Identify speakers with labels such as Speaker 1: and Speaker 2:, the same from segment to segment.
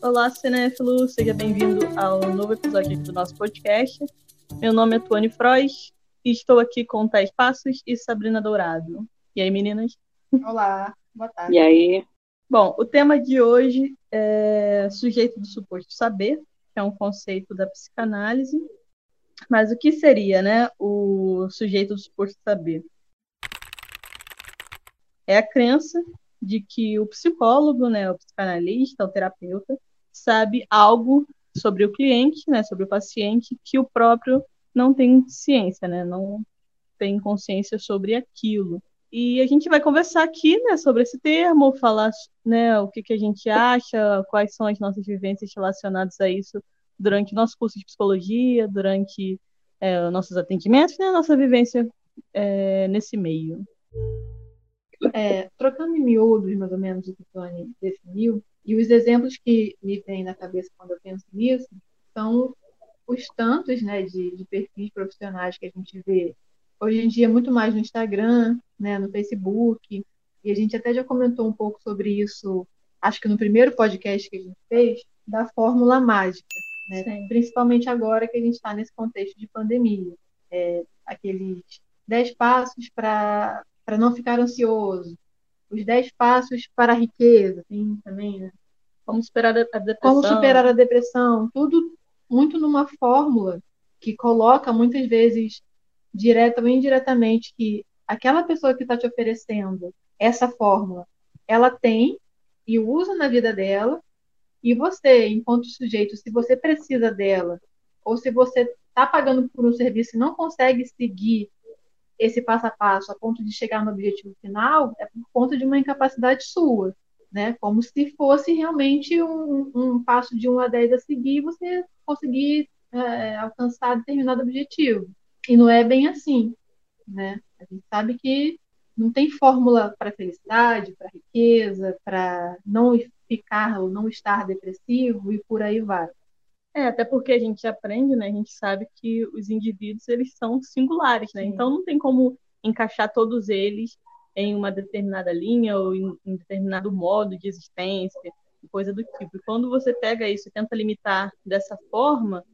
Speaker 1: Olá, cinéfilo, seja bem-vindo ao novo episódio do nosso podcast. Meu nome é Tuane Frois e estou aqui com Thais Passos e Sabrina Dourado. E aí, meninas?
Speaker 2: Olá, boa tarde.
Speaker 3: E aí?
Speaker 1: Bom, o tema de hoje é sujeito do suposto saber, que é um conceito da psicanálise. Mas o que seria, né, o sujeito do suposto saber? É a crença de que o psicólogo, né, o psicanalista, o terapeuta, sabe algo sobre o cliente, né, sobre o paciente, que o próprio não tem ciência, né, não tem consciência sobre aquilo. E a gente vai conversar aqui, né, sobre esse termo, falar, né, o que, que a gente acha, quais são as nossas vivências relacionadas a isso durante nosso curso de psicologia, durante é, nossos atendimentos, né, nossa vivência é, nesse meio.
Speaker 2: É, trocando em miúdos, mais ou menos, o que o Tony definiu, e os exemplos que me vêm na cabeça quando eu penso nisso são os tantos né, de, de perfis profissionais que a gente vê hoje em dia muito mais no Instagram, né, no Facebook, e a gente até já comentou um pouco sobre isso, acho que no primeiro podcast que a gente fez, da fórmula mágica, né? principalmente agora que a gente está nesse contexto de pandemia. É, aqueles 10 passos para não ficar ansioso, os 10 passos para a riqueza, tem também, né?
Speaker 1: Como superar a depressão.
Speaker 2: Como superar a depressão. Tudo muito numa fórmula que coloca muitas vezes, direta ou indiretamente, que aquela pessoa que está te oferecendo essa fórmula, ela tem e usa na vida dela, e você, enquanto sujeito, se você precisa dela, ou se você está pagando por um serviço e não consegue seguir esse passo a passo a ponto de chegar no objetivo final, é por conta de uma incapacidade sua, né? Como se fosse realmente um, um passo de 1 a 10 a seguir você conseguir é, alcançar determinado objetivo. E não é bem assim, né? A gente sabe que não tem fórmula para felicidade, para riqueza, para não ficar ou não estar depressivo e por aí vai.
Speaker 1: É, até porque a gente aprende, né? A gente sabe que os indivíduos eles são singulares, né? Sim. Então não tem como encaixar todos eles em uma determinada linha ou em um determinado modo de existência, coisa do tipo. E quando você pega isso e tenta limitar dessa forma,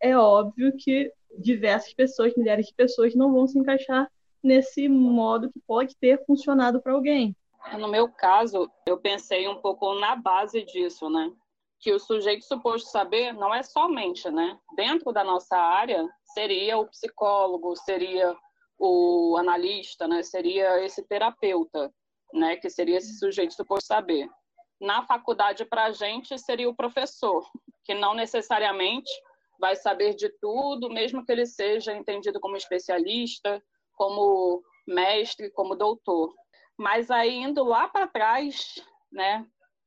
Speaker 1: é óbvio que diversas pessoas, milhares de pessoas não vão se encaixar nesse modo que pode ter funcionado para alguém.
Speaker 3: No meu caso, eu pensei um pouco na base disso, né? Que o sujeito suposto saber não é somente, né? Dentro da nossa área, seria o psicólogo, seria o analista, né? Seria esse terapeuta, né? Que seria esse sujeito suposto saber. Na faculdade, para a gente, seria o professor, que não necessariamente vai saber de tudo, mesmo que ele seja entendido como especialista, como mestre, como doutor. Mas aí, indo lá para trás, né?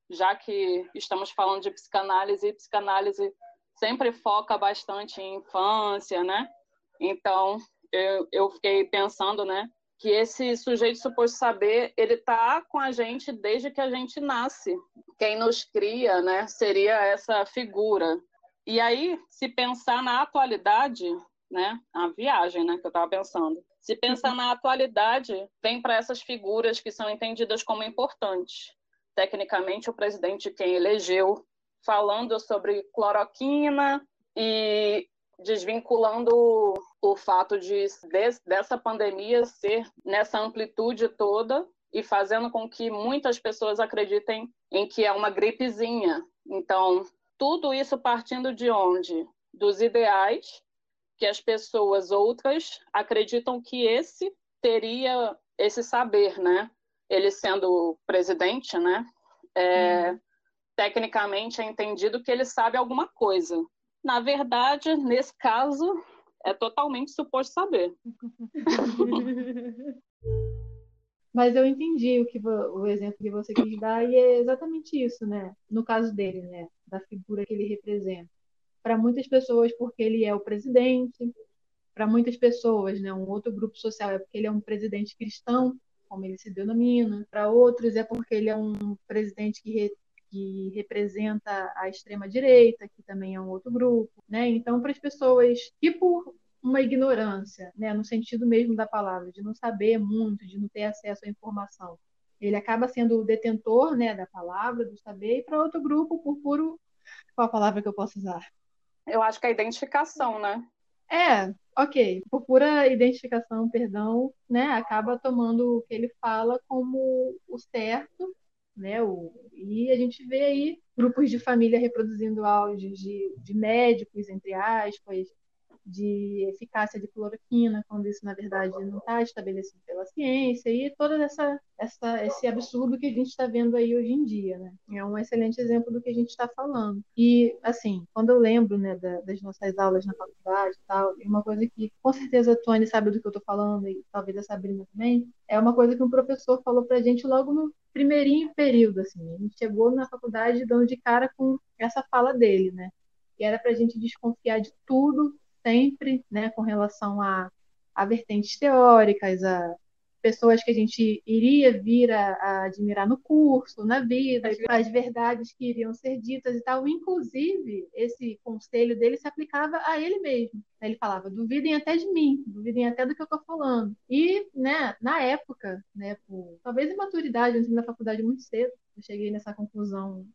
Speaker 3: Já que estamos falando de psicanálise, e psicanálise sempre foca bastante em infância, né? Então, eu, eu fiquei pensando, né, que esse sujeito suposto saber, ele está com a gente desde que a gente nasce. Quem nos cria, né, seria essa figura. E aí, se pensar na atualidade, né, a viagem, né, que eu estava pensando. Se pensar na atualidade, vem para essas figuras que são entendidas como importantes tecnicamente o presidente quem elegeu, falando sobre cloroquina e desvinculando o fato de, de dessa pandemia ser nessa amplitude toda e fazendo com que muitas pessoas acreditem em que é uma gripezinha. Então, tudo isso partindo de onde? Dos ideais que as pessoas outras acreditam que esse teria esse saber, né? Ele sendo presidente, né, é, uhum. tecnicamente é entendido que ele sabe alguma coisa. Na verdade, nesse caso, é totalmente suposto saber.
Speaker 2: Mas eu entendi o que o exemplo que você quis dar e é exatamente isso, né? No caso dele, né? Da figura que ele representa. Para muitas pessoas, porque ele é o presidente. Para muitas pessoas, né? Um outro grupo social é porque ele é um presidente cristão como ele se denomina. Para outros é porque ele é um presidente que, re, que representa a extrema direita, que também é um outro grupo, né? Então, para as pessoas que por uma ignorância, né, no sentido mesmo da palavra, de não saber muito, de não ter acesso à informação. Ele acaba sendo o detentor, né, da palavra, do saber, e para outro grupo, por puro. Qual a palavra que eu posso usar?
Speaker 3: Eu acho que é a identificação, né?
Speaker 2: É, ok. Por pura identificação, perdão, né, acaba tomando o que ele fala como o certo, né? O, e a gente vê aí grupos de família reproduzindo áudios de, de médicos, entre aspas, de eficácia de cloroquina, quando isso, na verdade, não está estabelecido pela ciência, e todo essa, essa, esse absurdo que a gente está vendo aí hoje em dia, né? É um excelente exemplo do que a gente está falando. E, assim, quando eu lembro, né, da, das nossas aulas na faculdade e tal, uma coisa que, com certeza, a Tony sabe do que eu estou falando, e talvez a Sabrina também, é uma coisa que um professor falou para a gente logo no primeirinho período, assim. A gente chegou na faculdade dando de cara com essa fala dele, né? E era para a gente desconfiar de tudo sempre, né, com relação a, a vertentes teóricas, a pessoas que a gente iria vir a, a, admirar no curso, na vida, as verdades que iriam ser ditas e tal. Inclusive, esse conselho dele se aplicava a ele mesmo. Ele falava: duvidem até de mim, duvidem até do que eu estou falando. E, né, na época, né, por talvez imaturidade, eu entrei na faculdade muito cedo, eu cheguei nessa conclusão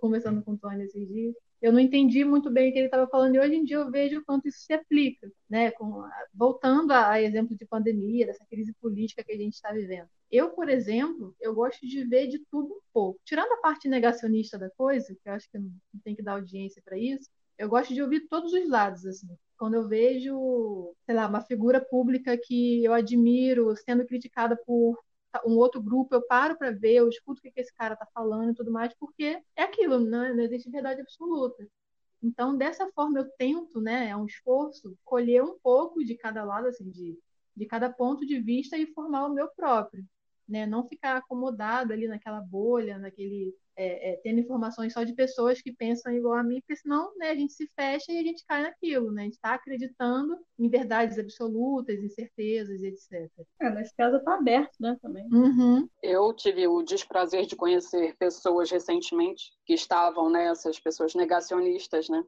Speaker 2: conversando com o Tony esses dias eu não entendi muito bem o que ele estava falando e hoje em dia eu vejo o quanto isso se aplica, né? Com, voltando a, a, exemplo de pandemia, dessa crise política que a gente está vivendo. Eu, por exemplo, eu gosto de ver de tudo um pouco. Tirando a parte negacionista da coisa, que eu acho que não, não tem que dar audiência para isso, eu gosto de ouvir todos os lados, assim. Quando eu vejo, sei lá, uma figura pública que eu admiro sendo criticada por um outro grupo, eu paro para ver, eu escuto o que, que esse cara está falando e tudo mais, porque é aquilo, né? não existe verdade absoluta. Então, dessa forma, eu tento, né, é um esforço, colher um pouco de cada lado, assim, de, de cada ponto de vista e formar o meu próprio, né? Não ficar acomodado ali naquela bolha, naquele é, é, tendo informações só de pessoas que pensam igual a mim, porque senão né, a gente se fecha e a gente cai naquilo, né? A gente está acreditando em verdades absolutas, em certezas, etc.
Speaker 1: É, nesse caso está aberto, né, também.
Speaker 2: Uhum.
Speaker 3: Eu tive o desprazer de conhecer pessoas recentemente que estavam, né, essas pessoas negacionistas, né?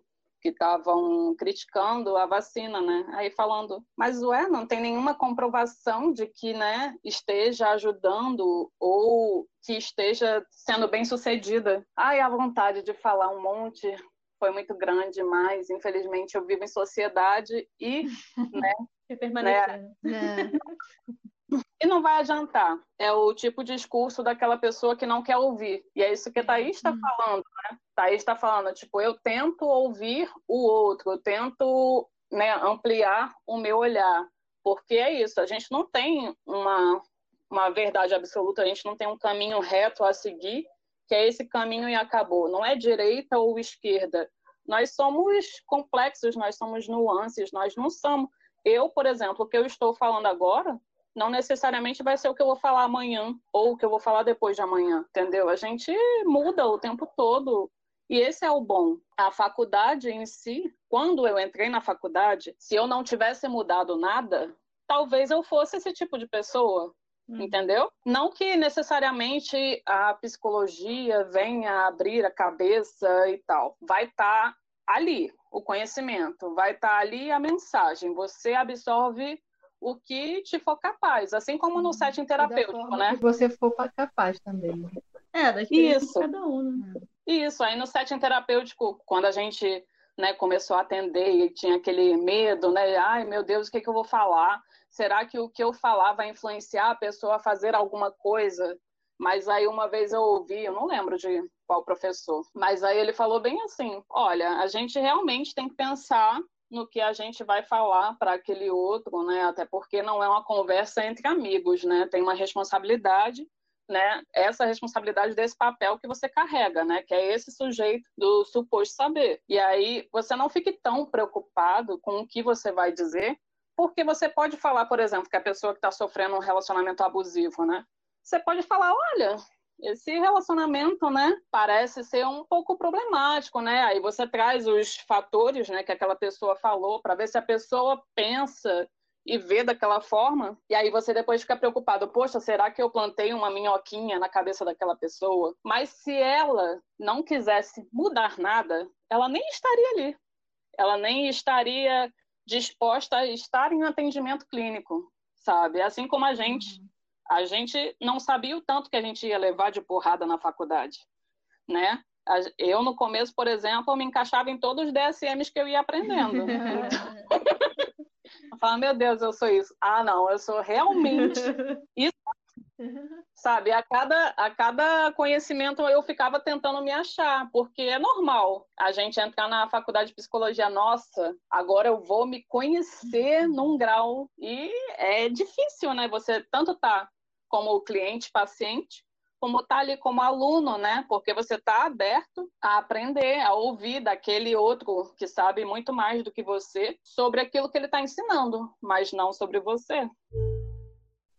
Speaker 3: Que estavam criticando a vacina, né? Aí falando, mas ué, não tem nenhuma comprovação de que, né, esteja ajudando ou que esteja sendo bem sucedida. Ai, a vontade de falar um monte foi muito grande, mas infelizmente eu vivo em sociedade e, né,
Speaker 1: e permanecer. Né?
Speaker 3: É. E não vai adiantar. É o tipo de discurso daquela pessoa que não quer ouvir. E é isso que a Thaís está hum. falando, né? Thaís está falando, tipo, eu tento ouvir o outro, eu tento né, ampliar o meu olhar. Porque é isso, a gente não tem uma, uma verdade absoluta, a gente não tem um caminho reto a seguir, que é esse caminho e acabou. Não é direita ou esquerda. Nós somos complexos, nós somos nuances, nós não somos. Eu, por exemplo, o que eu estou falando agora, não necessariamente vai ser o que eu vou falar amanhã ou o que eu vou falar depois de amanhã, entendeu? A gente muda o tempo todo. E esse é o bom. A faculdade em si, quando eu entrei na faculdade, se eu não tivesse mudado nada, talvez eu fosse esse tipo de pessoa, hum. entendeu? Não que necessariamente a psicologia venha abrir a cabeça e tal. Vai estar tá ali o conhecimento, vai estar tá ali a mensagem. Você absorve o que te for capaz, assim como no setting terapêutico, né?
Speaker 2: Que você for capaz também.
Speaker 1: É, da Isso. cada um, né?
Speaker 3: Isso, aí no setting terapêutico, quando a gente né, começou a atender e tinha aquele medo, né? Ai, meu Deus, o que, que eu vou falar? Será que o que eu falar vai influenciar a pessoa a fazer alguma coisa? Mas aí uma vez eu ouvi, eu não lembro de qual professor, mas aí ele falou bem assim: olha, a gente realmente tem que pensar no que a gente vai falar para aquele outro, né? Até porque não é uma conversa entre amigos, né? Tem uma responsabilidade né, essa responsabilidade desse papel que você carrega, né, que é esse sujeito do suposto saber. E aí você não fique tão preocupado com o que você vai dizer, porque você pode falar, por exemplo, que a pessoa que está sofrendo um relacionamento abusivo, né, você pode falar, olha, esse relacionamento, né, parece ser um pouco problemático, né? Aí você traz os fatores, né, que aquela pessoa falou para ver se a pessoa pensa e vê daquela forma, e aí você depois fica preocupado, poxa, será que eu plantei uma minhoquinha na cabeça daquela pessoa? Mas se ela não quisesse mudar nada, ela nem estaria ali. Ela nem estaria disposta a estar em atendimento clínico, sabe? Assim como a gente, uhum. A gente não sabia o tanto que a gente ia levar de porrada na faculdade, né? Eu, no começo, por exemplo, me encaixava em todos os DSMs que eu ia aprendendo. eu falava, meu Deus, eu sou isso. Ah, não, eu sou realmente isso. Sabe, a cada, a cada conhecimento eu ficava tentando me achar, porque é normal a gente entrar na faculdade de psicologia, nossa, agora eu vou me conhecer num grau. E é difícil, né? Você tanto tá como cliente, paciente, como tá ali como aluno, né? Porque você tá aberto a aprender, a ouvir daquele outro que sabe muito mais do que você sobre aquilo que ele está ensinando, mas não sobre você.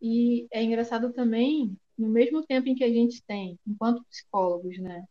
Speaker 2: E é engraçado também, no mesmo tempo em que a gente tem, enquanto psicólogos, né?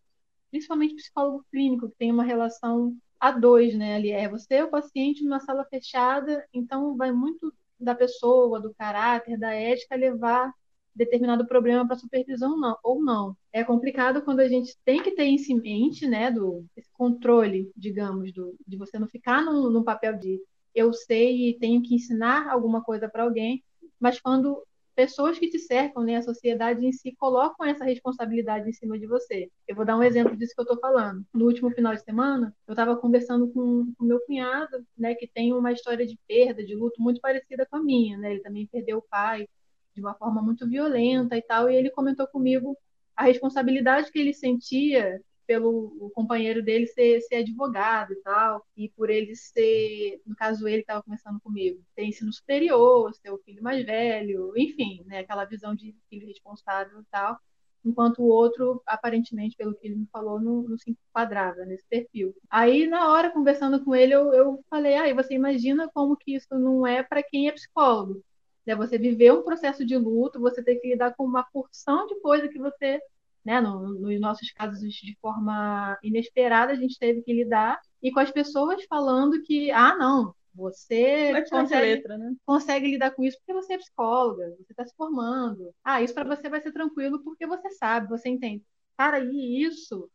Speaker 2: Principalmente psicólogo clínico, que tem uma relação a dois, né? Ali é você o paciente numa sala fechada, então vai muito da pessoa, do caráter, da ética levar determinado problema para supervisão não, ou não. É complicado quando a gente tem que ter em mente, né, do esse controle, digamos, do, de você não ficar num, num papel de eu sei e tenho que ensinar alguma coisa para alguém, mas quando pessoas que te cercam, né, a sociedade em si, colocam essa responsabilidade em cima de você. Eu vou dar um exemplo disso que eu estou falando. No último final de semana, eu estava conversando com o meu cunhado, né, que tem uma história de perda, de luto muito parecida com a minha, né? Ele também perdeu o pai de uma forma muito violenta e tal, e ele comentou comigo a responsabilidade que ele sentia pelo companheiro dele ser, ser advogado e tal, e por ele ser, no caso ele estava conversando comigo, ter ensino superior, ser o filho mais velho, enfim, né, aquela visão de filho responsável e tal, enquanto o outro, aparentemente, pelo que ele me falou, não, não se enquadrava nesse perfil. Aí, na hora, conversando com ele, eu, eu falei, ah, e você imagina como que isso não é para quem é psicólogo, né? Você viver um processo de luto, você tem que lidar com uma porção de coisa que você, né, no, nos nossos casos de forma inesperada, a gente teve que lidar, e com as pessoas falando que, ah, não, você consegue, letra, né? consegue lidar com isso porque você é psicóloga, você está se formando. Ah, isso para você vai ser tranquilo porque você sabe, você entende. Cara, e isso,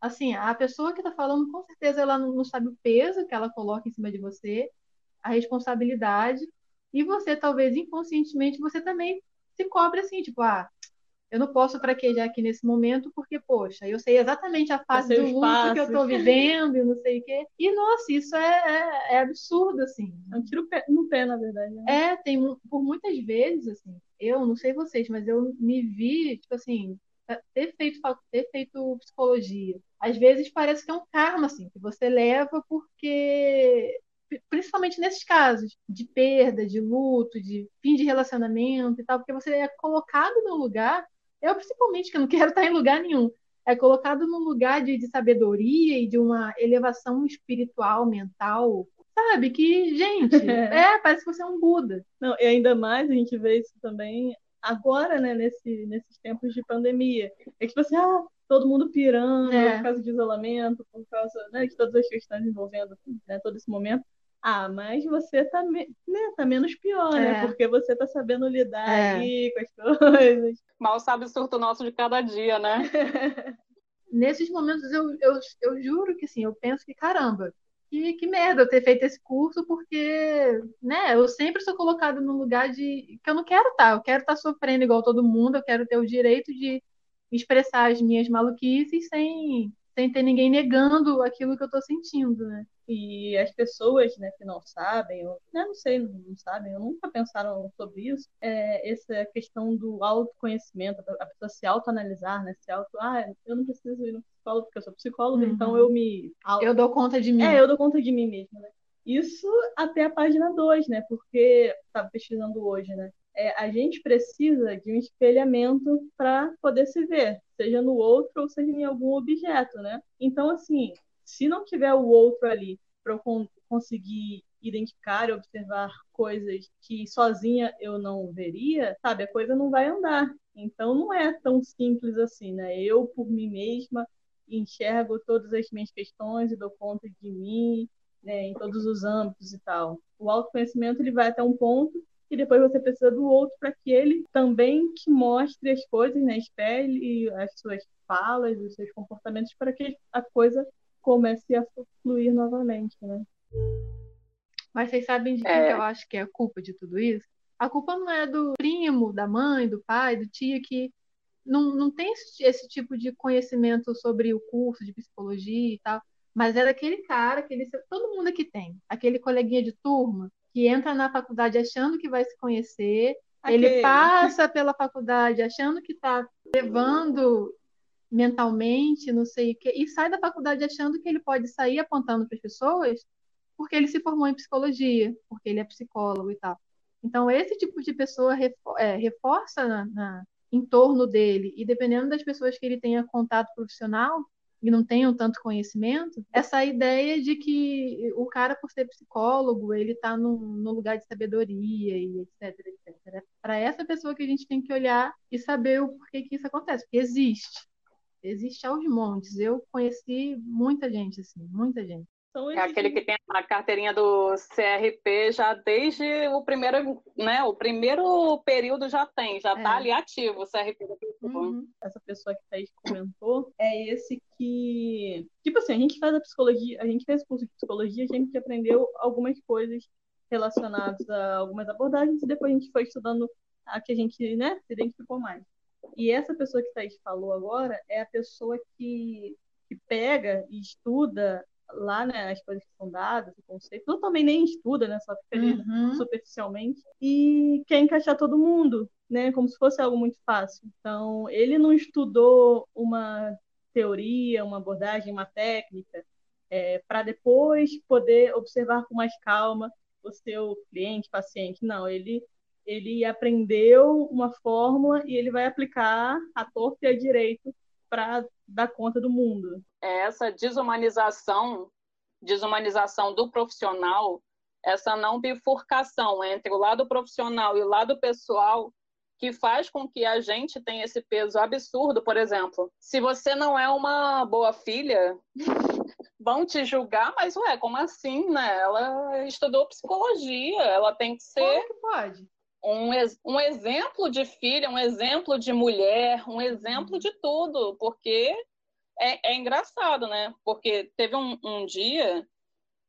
Speaker 2: assim, a pessoa que está falando, com certeza ela não, não sabe o peso que ela coloca em cima de você, a responsabilidade, e você, talvez inconscientemente, você também se cobre assim, tipo, ah, eu não posso traquejar aqui nesse momento porque, poxa, eu sei exatamente a fase do luto que eu estou vivendo e não sei o quê. E, nossa, isso é, é, é absurdo, assim.
Speaker 1: É um tiro no pé, na verdade. Né?
Speaker 2: É, tem, por muitas vezes, assim, eu não sei vocês, mas eu me vi, tipo assim, ter feito, ter feito psicologia. Às vezes parece que é um karma, assim, que você leva porque principalmente nesses casos de perda, de luto, de fim de relacionamento e tal, porque você é colocado no lugar, eu principalmente que eu não quero estar em lugar nenhum, é colocado num lugar de, de sabedoria e de uma elevação espiritual, mental, sabe? Que, gente, é, parece que você é um Buda.
Speaker 1: Não, e ainda mais a gente vê isso também agora, né, nesse, nesses tempos de pandemia. É tipo assim, ah, todo mundo pirando é. por causa de isolamento, por causa né, de todas as questões envolvendo né, todo esse momento. Ah, mas você tá, né, tá menos pior, né? é. né? Porque você tá sabendo lidar é. aí com as coisas.
Speaker 3: Mal sabe o surto nosso de cada dia, né?
Speaker 2: Nesses momentos eu, eu, eu juro que assim, eu penso que caramba, que, que merda eu ter feito esse curso, porque né, eu sempre sou colocado num lugar de que eu não quero estar, tá, eu quero estar tá sofrendo igual todo mundo, eu quero ter o direito de expressar as minhas maluquices sem, sem ter ninguém negando aquilo que eu estou sentindo, né?
Speaker 1: E as pessoas né, que não sabem, ou né, não sei, não sabem, ou nunca pensaram sobre isso, é essa questão do autoconhecimento, a pessoa se autoanalisar, né? Se auto, ah, eu não preciso ir no psicólogo porque eu sou psicóloga, uhum. então eu me.
Speaker 2: Eu dou conta de mim.
Speaker 1: É, eu dou conta de mim mesma, né? Isso até a página 2, né? Porque estava pesquisando hoje, né? É, a gente precisa de um espelhamento para poder se ver, seja no outro ou seja em algum objeto, né? Então, assim, se não tiver o outro ali para eu con conseguir identificar e observar coisas que sozinha eu não veria, sabe, a coisa não vai andar. Então não é tão simples assim, né? Eu por mim mesma enxergo todas as minhas questões e dou conta de mim né, em todos os âmbitos e tal. O autoconhecimento ele vai até um ponto e depois você precisa do outro para que ele também te mostre as coisas, né, espelhe as suas falas, os seus comportamentos para que a coisa comece a fluir novamente, né?
Speaker 2: Mas vocês sabem de quem
Speaker 3: É.
Speaker 2: que eu acho que é a culpa de tudo isso? A culpa não é do primo, da mãe, do pai, do tio que não, não tem esse, esse tipo de conhecimento sobre o curso de psicologia e tal, mas é daquele cara que ele, todo mundo aqui tem, aquele coleguinha de turma que entra na faculdade achando que vai se conhecer, ele passa pela faculdade achando que está levando mentalmente, não sei o quê, e sai da faculdade achando que ele pode sair apontando para as pessoas porque ele se formou em psicologia, porque ele é psicólogo e tal. Então, esse tipo de pessoa refo- é, reforça na, na- em torno dele, e dependendo das pessoas que ele tenha contato profissional e não tenham tanto conhecimento, essa ideia de que o cara, por ser psicólogo, ele está num lugar de sabedoria e etc, etc. Para essa pessoa que a gente tem que olhar e saber o porquê que isso acontece, porque existe. Existe aos montes. Eu conheci muita gente, assim, muita gente.
Speaker 1: São
Speaker 3: É aquele que tem a carteirinha do CRP já desde o primeiro, né? O primeiro período já tem, já
Speaker 2: É.
Speaker 3: tá ali ativo o CRP da pessoa.
Speaker 2: Uhum.
Speaker 1: essa pessoa que a Thaís comentou é esse que, tipo assim, a gente faz a psicologia, a gente fez curso de psicologia, a gente aprendeu algumas coisas relacionadas a algumas abordagens e depois a gente foi estudando a que a gente, né, se identificou mais. E essa pessoa que Thaís falou agora é a pessoa que, que pega e estuda lá, né, as coisas que são dadas, o conceito, ou também nem estuda, né, só fica ali
Speaker 2: Uhum.
Speaker 1: superficialmente e quer encaixar todo mundo, né? Como se fosse algo muito fácil. Então, ele não estudou uma teoria, uma abordagem, uma técnica, para depois poder observar com mais calma o seu cliente, paciente. Não, ele ele aprendeu uma fórmula e ele vai aplicar a torta e a direito para dar conta do mundo.
Speaker 3: É essa desumanização, desumanização do profissional, essa não bifurcação entre o lado profissional e o lado pessoal, que faz com que a gente tenha esse peso absurdo, por exemplo. Se você não é uma boa filha, vão te julgar, mas ué, como assim, né? Ela estudou psicologia, ela tem que ser
Speaker 2: Como que pode?
Speaker 3: um, um exemplo de filha, um exemplo de mulher, um exemplo de tudo, porque é, é engraçado, né? Porque teve um, um dia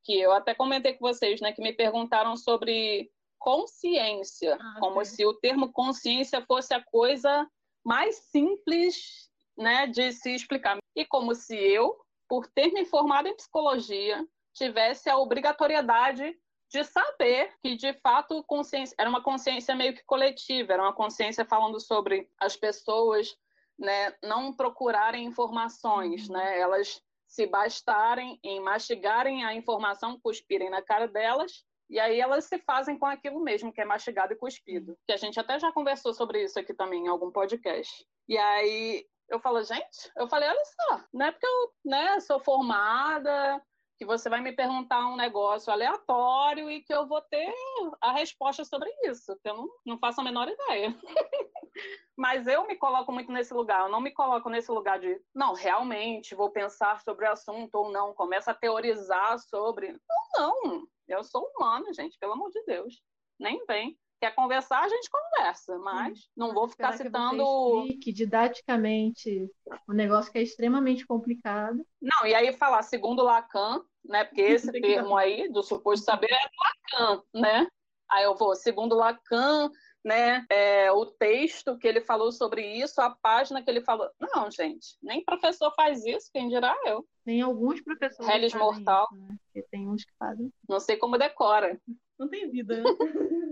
Speaker 3: que eu até comentei com vocês, né, que me perguntaram sobre consciência,
Speaker 1: Ah,
Speaker 3: como
Speaker 1: sim.
Speaker 3: se o termo consciência fosse a coisa mais simples, né, de se explicar. E como se eu, por ter me formado em psicologia, tivesse a obrigatoriedade de saber que de fato consciência era uma consciência meio que coletiva, era uma consciência falando sobre as pessoas, né, não procurarem informações, né, elas se bastarem em mastigarem a informação, cuspirem na cara delas, e aí elas se fazem com aquilo mesmo, que é mastigado e cuspido. Que a gente até já conversou sobre isso aqui também em algum podcast. E aí eu falo, gente, eu falei, olha só, não é porque eu né, sou formada, que você vai me perguntar um negócio aleatório e que eu vou ter a resposta sobre isso, que eu não, não faço a menor ideia. Mas eu me coloco muito nesse lugar, eu não me coloco nesse lugar de, não, realmente vou pensar sobre o assunto ou não, começa a teorizar sobre. Não, não, eu sou humana, gente, pelo amor de Deus. Nem vem. Quer conversar, a gente conversa, mas não vou ficar
Speaker 2: Esperar que
Speaker 3: citando.
Speaker 2: explique didaticamente um negócio que é extremamente complicado.
Speaker 3: Não, e aí falar segundo Lacan, né? Porque esse
Speaker 1: que
Speaker 3: termo aí do suposto saber é Lacan, né? Aí eu vou, segundo Lacan, né? É, o texto que ele falou sobre isso, a página que ele falou. Não, gente, nem professor faz isso, quem dirá eu.
Speaker 2: Tem alguns professores
Speaker 3: Hellis
Speaker 2: que
Speaker 3: mortal.
Speaker 2: isso, né? Porque tem uns que fazem.
Speaker 3: Não sei como decora.
Speaker 1: Não tem vida.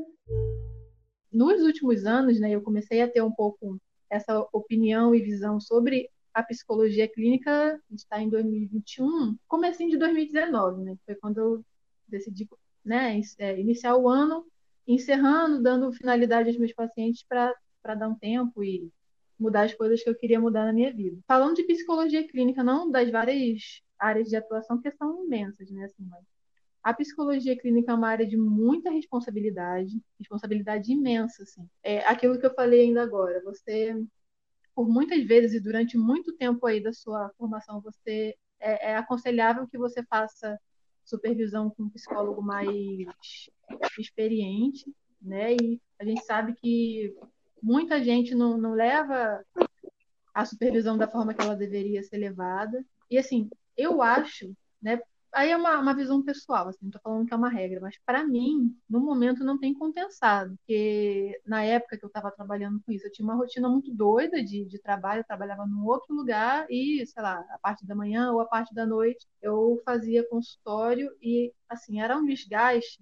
Speaker 2: Nos últimos anos, né, eu comecei a ter um pouco essa opinião e visão sobre a psicologia clínica, está em 2021, comecinho de 2019, né? Foi quando eu decidi né, é, iniciar o ano, encerrando, dando finalidade aos meus pacientes para dar um tempo e mudar as coisas que eu queria mudar na minha vida. Falando de psicologia clínica, não das várias áreas de atuação que são imensas, né? Assim, mas a psicologia clínica é uma área de muita responsabilidade, responsabilidade imensa, assim. É aquilo que eu falei ainda agora. Você, por muitas vezes e durante muito tempo aí da sua formação, você é, é aconselhável que você faça supervisão com um psicólogo mais experiente, né? E a gente sabe que muita gente não, não leva a supervisão da forma que ela deveria ser levada. E assim, eu acho, né? Aí é uma, uma visão pessoal, assim, não tô falando que é uma regra, mas para mim, no momento, não tem compensado, porque na época que eu estava trabalhando com isso, eu tinha uma rotina muito doida de, de trabalho, eu trabalhava num outro lugar e, sei lá, a parte da manhã ou a parte da noite, eu fazia consultório e, assim, era um desgaste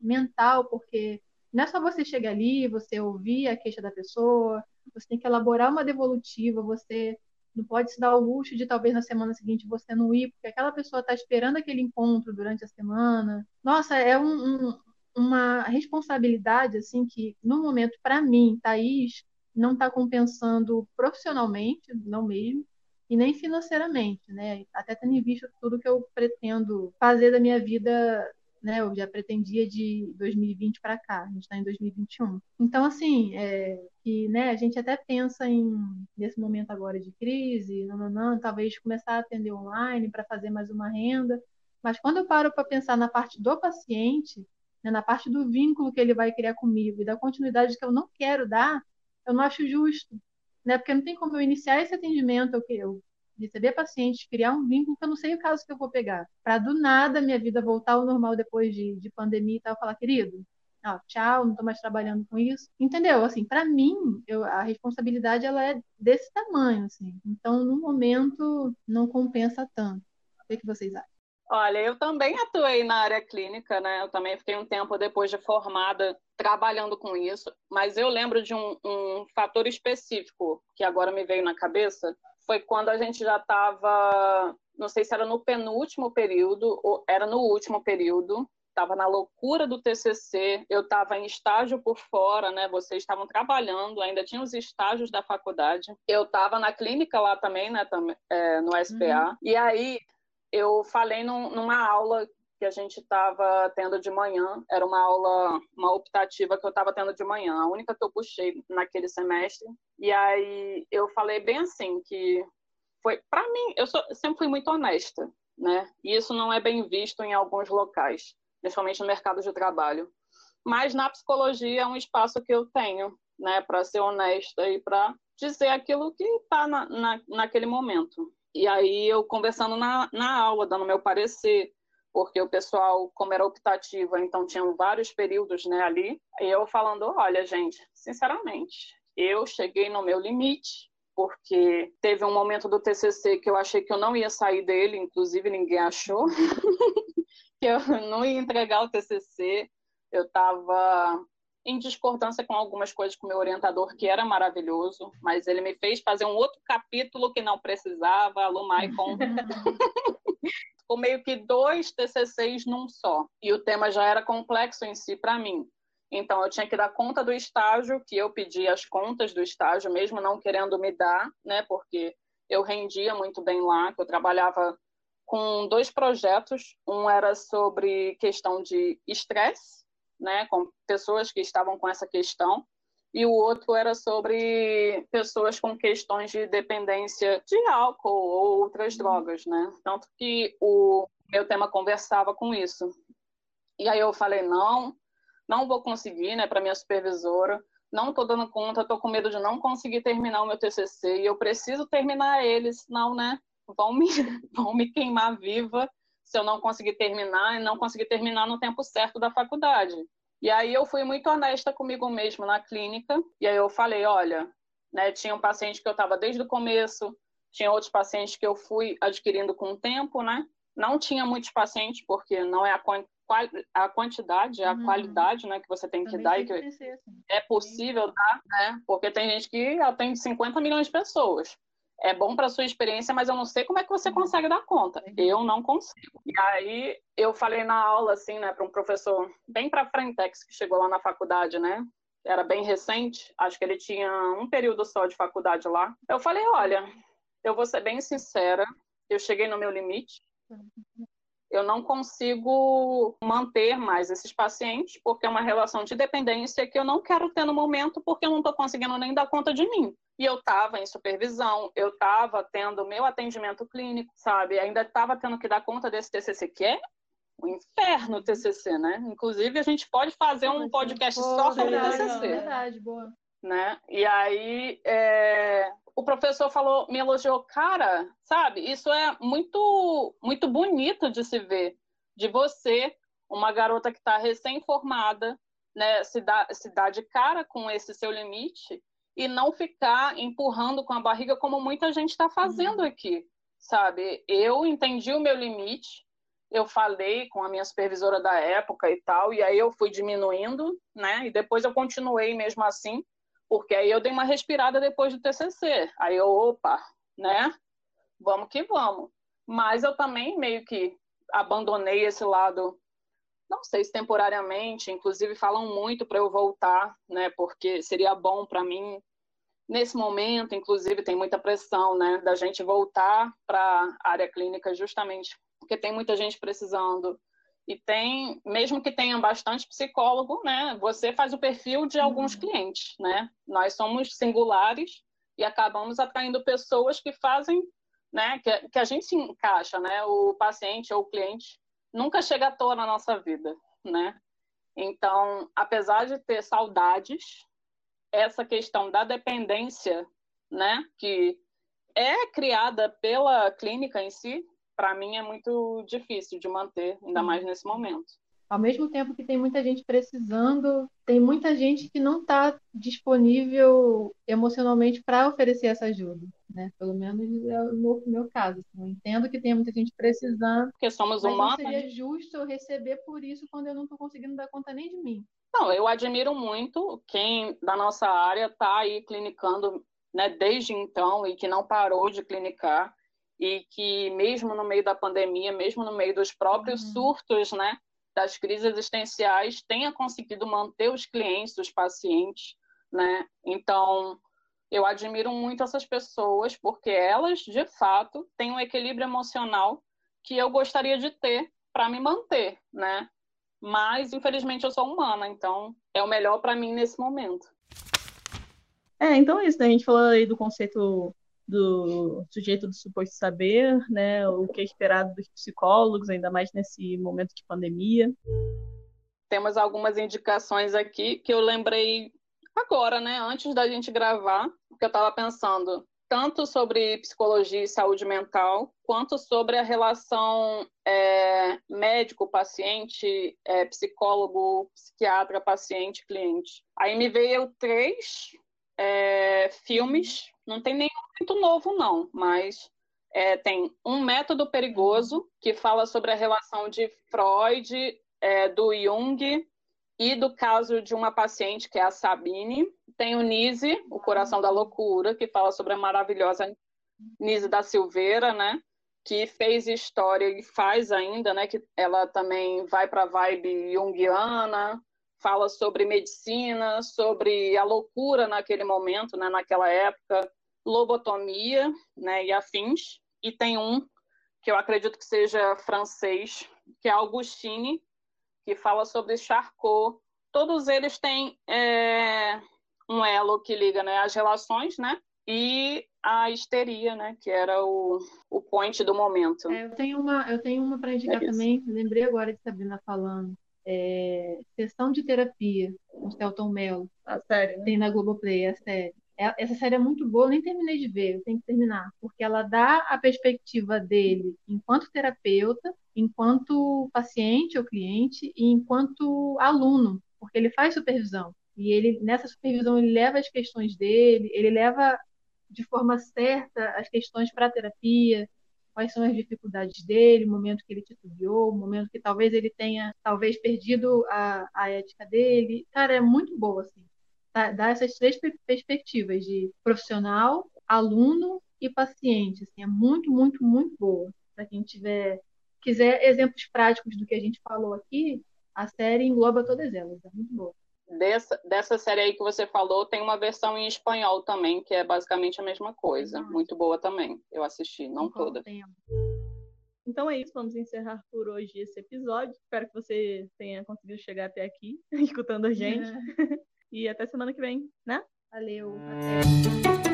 Speaker 2: mental, porque não é só você chegar ali, você ouvir a queixa da pessoa, você tem que elaborar uma devolutiva, você não pode se dar o luxo de talvez na semana seguinte você não ir, porque aquela pessoa está esperando aquele encontro durante a semana. Nossa, é um, um, uma responsabilidade assim que no momento para mim, Thaís, não está compensando profissionalmente, não mesmo, e nem financeiramente, né? Até tendo em vista tudo que eu pretendo fazer da minha vida né? Eu já pretendia de 2020 para cá, a gente está em 2021. Então, assim, é, que, né, a gente até pensa em, nesse momento agora de crise, não, não, não, talvez começar a atender online para fazer mais uma renda, mas quando eu paro para pensar na parte do paciente, né, na parte do vínculo que ele vai criar comigo e da continuidade que eu não quero dar, eu não acho justo, né? Porque não tem como eu iniciar esse atendimento, eu, eu receber pacientes, criar um vínculo que eu não sei o caso que eu vou pegar. Para do nada minha vida voltar ao normal depois de, de pandemia e tal, falar, querido, ah, tchau, não estou mais trabalhando com isso. Entendeu? Assim, para mim, eu, a responsabilidade ela é desse tamanho, assim. Então, no momento, não compensa tanto. O que, que vocês acham?
Speaker 3: Olha, eu também atuei na área clínica, né? Eu também fiquei um tempo depois de formada trabalhando com isso, mas eu lembro de um, um fator específico que agora me veio na cabeça, foi quando a gente já estava, não sei se era no penúltimo período ou era no último período, estava na loucura do TCC, eu estava em estágio por fora, né? Vocês estavam trabalhando, ainda tinha os estágios da faculdade. Eu estava na clínica lá também, né? é, no SPA. Uhum. E aí eu falei num, numa aula que a gente estava tendo de manhã, era uma aula, uma optativa que eu estava tendo de manhã, a única que eu puxei naquele semestre. E aí eu falei bem assim que foi para mim, eu sou, sempre fui muito honesta, né? E isso não é bem visto em alguns locais, principalmente no mercado de trabalho. Mas na psicologia é um espaço que eu tenho, né, para ser honesta e para dizer aquilo que está na, na, naquele momento. E aí eu conversando na, na aula, dando meu parecer, porque o pessoal, como era optativa, então tinham vários períodos né, ali, e eu falando, olha, gente, sinceramente, eu cheguei no meu limite, porque teve um momento do TCC que eu achei que eu não ia sair dele, inclusive ninguém achou, que eu não ia entregar o TCC, eu estava em discordância com algumas coisas com o meu orientador, que era maravilhoso, mas ele me fez fazer um outro capítulo que não precisava, Alô, Maicon. ficou meio que dois TCCs num só. E o tema já era complexo em si para mim. Então, eu tinha que dar conta do estágio, que eu pedi as contas do estágio, mesmo não querendo me dar, né? Porque eu rendia muito bem lá, que eu trabalhava com dois projetos. Um era sobre questão de estresse, né? Com pessoas que estavam com essa questão e o outro era sobre pessoas com questões de dependência de álcool ou outras drogas, né? Tanto que o meu tema conversava com isso. E aí eu falei, não, não vou conseguir, né, para minha supervisora, não estou dando conta, estou com medo de não conseguir terminar o meu TCC e eu preciso terminar ele, senão, né, vão me, vão me queimar viva se eu não conseguir terminar e não conseguir terminar no tempo certo da faculdade. E aí eu fui muito honesta comigo mesma na clínica, e aí eu falei, olha, né, tinha um paciente que eu estava desde o começo, tinha outros pacientes que eu fui adquirindo com o tempo, né? Não tinha muitos pacientes, porque não é a, a quantidade, é a uhum. qualidade né, que você tem que Também dar e que assim. é possível dar, né? Porque tem gente que atende 50 milhões de pessoas é bom para sua experiência, mas eu não sei como é que você uhum. consegue dar conta. Eu não consigo. E aí eu falei na aula assim, né, para um professor bem para frentex que chegou lá na faculdade, né? Era bem recente, acho que ele tinha um período só de faculdade lá. Eu falei, olha, eu vou ser bem sincera, eu cheguei no meu limite. Eu não consigo manter mais esses pacientes porque é uma relação de dependência que eu não quero ter no momento porque eu não estou conseguindo nem dar conta de mim. E eu estava em supervisão, eu estava tendo meu atendimento clínico, sabe? Ainda estava tendo que dar conta desse TCC, que é o inferno TCC, né? Inclusive, a gente pode fazer um podcast só sobre
Speaker 2: verdade,
Speaker 3: TCC.
Speaker 2: Verdade, boa.
Speaker 3: Né? E aí, é... o professor falou, me elogiou, cara, sabe, isso é muito, muito bonito de se ver, de você, uma garota que está recém-formada, né, se dá, se dá de cara com esse seu limite e não ficar empurrando com a barriga como muita gente está fazendo uhum. aqui, sabe? Eu entendi o meu limite, eu falei com a minha supervisora da época e tal, e aí eu fui diminuindo, né? E depois eu continuei mesmo assim, porque aí eu dei uma respirada depois do TCC. Aí eu, opa, né? Vamos que vamos. Mas eu também meio que abandonei esse lado não sei se temporariamente, inclusive falam muito para eu voltar, né? Porque seria bom para mim nesse momento, inclusive tem muita pressão, né, da gente voltar para a área clínica justamente porque tem muita gente precisando e tem, mesmo que tenha bastante psicólogo, né, você faz o perfil de alguns uhum. clientes, né? Nós somos singulares e acabamos atraindo pessoas que fazem, né, que, que a gente se encaixa, né? O paciente ou o cliente nunca chega à toa na nossa vida, né? Então, apesar de ter saudades, essa questão da dependência, né, que é criada pela clínica em si, para mim é muito difícil de manter, ainda mais nesse momento.
Speaker 2: Ao mesmo tempo que tem muita gente precisando, tem muita gente que não está disponível emocionalmente para oferecer essa ajuda, né? Pelo menos é o meu, meu caso. Assim. Eu entendo que tem muita gente precisando.
Speaker 3: Porque somos humanos.
Speaker 2: Não seria justo eu receber por isso quando eu não estou conseguindo dar conta nem de mim.
Speaker 3: Não, eu admiro muito quem da nossa área está aí clinicando né, desde então e que não parou de clinicar e que mesmo no meio da pandemia, mesmo no meio dos próprios uhum. surtos, né, das crises existenciais, tenha conseguido manter os clientes, os pacientes, né? Então, eu admiro muito essas pessoas porque elas, de fato, têm um equilíbrio emocional que eu gostaria de ter para me manter, né? Mas, infelizmente, eu sou humana, então é o melhor para mim nesse momento.
Speaker 1: É, então é isso, né? A gente falou aí do conceito do sujeito do suposto saber, né, o que é esperado dos psicólogos, ainda mais nesse momento de pandemia.
Speaker 3: Temos algumas indicações aqui que eu lembrei agora, né, antes da gente gravar, porque eu estava pensando tanto sobre psicologia e saúde mental, quanto sobre a relação é, médico-paciente, é, psicólogo, psiquiatra, paciente, cliente. Aí me veio três é, filmes, não tem nenhum muito novo, não, mas é, tem Um Método Perigoso, que fala sobre a relação de Freud, é, do Jung e do caso de uma paciente, que é a Sabine. Tem o Nise, O Coração da Loucura, que fala sobre a maravilhosa Nise da Silveira, né? Que fez história e faz ainda, né? Que ela também vai para a vibe junguiana, fala sobre medicina, sobre a loucura naquele momento, né, naquela época, lobotomia né, e afins. E tem um que eu acredito que seja francês, que é Augustine, que fala sobre Charcot. Todos eles têm é, um elo que liga né, as relações, né? E a histeria, né? Que era o, o point do momento.
Speaker 2: É, eu tenho uma, eu tenho uma para indicar é também. Lembrei agora de Sabrina falando é, Sessão de Terapia, com Celton Mello.
Speaker 1: A série, né?
Speaker 2: Tem na Globoplay, a série. É, essa série é muito boa, eu nem terminei de ver, eu tenho que terminar, porque ela dá a perspectiva dele enquanto terapeuta, enquanto paciente ou cliente e enquanto aluno, porque ele faz supervisão. E ele nessa supervisão ele leva as questões dele, ele leva de forma certa as questões para a terapia, quais são as dificuldades dele, o momento que ele titubeou, o momento que talvez ele tenha talvez perdido a, a ética dele. Cara, é muito boa, assim. Dá, dá essas três perspectivas de profissional, aluno e paciente. Assim, é muito, muito, muito boa. Para quem tiver quiser exemplos práticos do que a gente falou aqui, a série engloba todas elas. É muito boa.
Speaker 3: Dessa, dessa série aí que você falou, tem uma versão em espanhol também, que é basicamente a mesma coisa. Muito boa também. Eu assisti, não toda.
Speaker 1: Então é isso, vamos encerrar por hoje esse episódio. Espero que você tenha conseguido chegar até aqui, escutando a gente. É. e até semana que vem, né?
Speaker 2: Valeu, até.